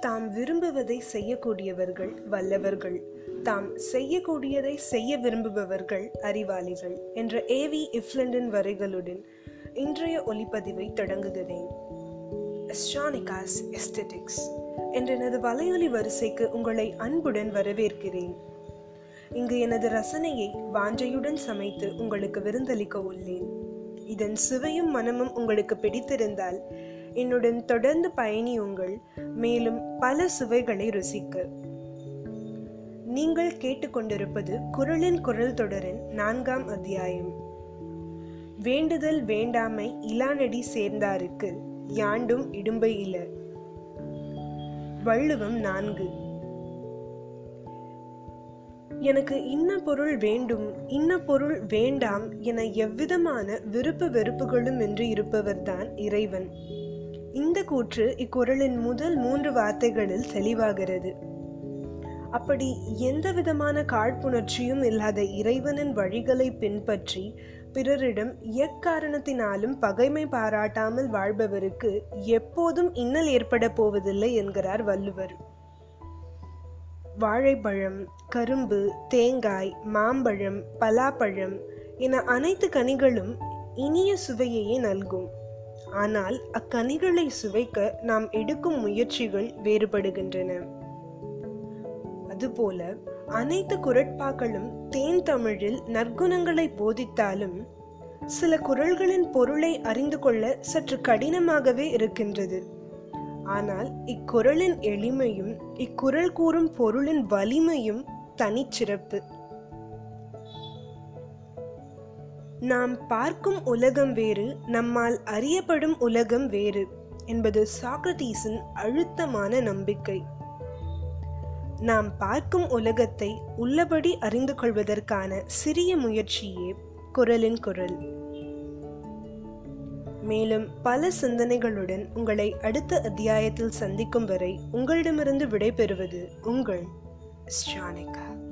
தாம் விரும்புவதை செய்யக்கூடியவர்கள் வல்லவர்கள். தாம் செய்யக்கூடியதை செய்ய விரும்புபவர்கள் அறிவாளிகள் என்ற ஏவி இஃப்லண்டின் வரைகளுடன் இன்றைய ஒலிப்பதிவை தொடங்குகிறேன். எஸ்ட்ரானிகாஸ் எஸ்தெட்டிக்ஸ் என்ற எனது வலையொலி வரிசைக்கு உங்களை அன்புடன் வரவேற்கிறேன். இங்கு எனது ரசனையை வாஞ்சையுடன் சமைத்து உங்களுக்கு விருந்தளிக்க உள்ளேன். இதன் சுவையும் மனமும் உங்களுக்கு பிடித்திருந்தால் என்னுடன் தொடர்ந்து பயணியுங்கள் மேலும் பல சுவைகளை ருசிக்க. நீங்கள் கேட்டுக்கொண்டிருப்பது குரலின் குரல் தொடரின் நான்காம் அத்தியாயம். வேண்டுதல் வேண்டாமை இலானடி சேர்ந்தாருக்கு யாண்டும் இடும்பை இல வள்ளுவம் நான்கு. எனக்கு இன்ன பொருள் வேண்டும் இன்ன பொருள் வேண்டாம் என எவ்விதமான விருப்பு வெறுப்புகளும் என்று இருப்பவர்தான் இறைவன். இந்த கூற்று இக்குறளின் முதல் மூன்று வார்த்தைகளில் தெளிவாகிறது. அப்படி எந்த விதமான காழ்ப்புணர்ச்சியும் இல்லாத இறைவனின் வழிகளை பின்பற்றி பிறரிடம் எக்காரணத்தினாலும் பகைமை பாராட்டாமல் வாழ்பவருக்கு எப்போதும் இன்னல் ஏற்பட போவதில்லை என்கிறார் வள்ளுவர். வாழைப்பழம் கரும்பு தேங்காய் மாம்பழம் பலாப்பழம் என அனைத்து கனிகளும் இனிய சுவையையே நல்கும். ஆனால் அக்கனிகளை சுவைக்க நாம் எடுக்கும் முயற்சிகள் வேறுபடுகின்றன. அதுபோல அனைத்து குரட்பாக்களும் தேன் தமிழில் நற்குணங்களை போதித்தாலும் சில குரல்களின் பொருளை அறிந்து கொள்ள சற்று கடினமாகவே இருக்கின்றது. ஆனால் இக்குறளின் எளிமையும் இக்குறள் கூறும் பொருளின் வலிமையும் தனிச்சிறப்பு. நாம் பார்க்கும் உலகம் வேறு நம்மால் அறியப்படும் உலகம் வேறு என்பது சாக்ரட்டீஸின் அழுத்தமான நம்பிக்கை. நாம் பார்க்கும் உலகத்தை உள்ளபடி அறிந்து கொள்வதற்கான சிறிய முயற்சியே குரலின் குரல். மேலும் பல சிந்தனைகளுடன் உங்களை அடுத்த அத்தியாயத்தில் சந்திக்கும் வரை உங்களிடமிருந்து விடைபெறுவது உங்கள் ஸ்டானிகா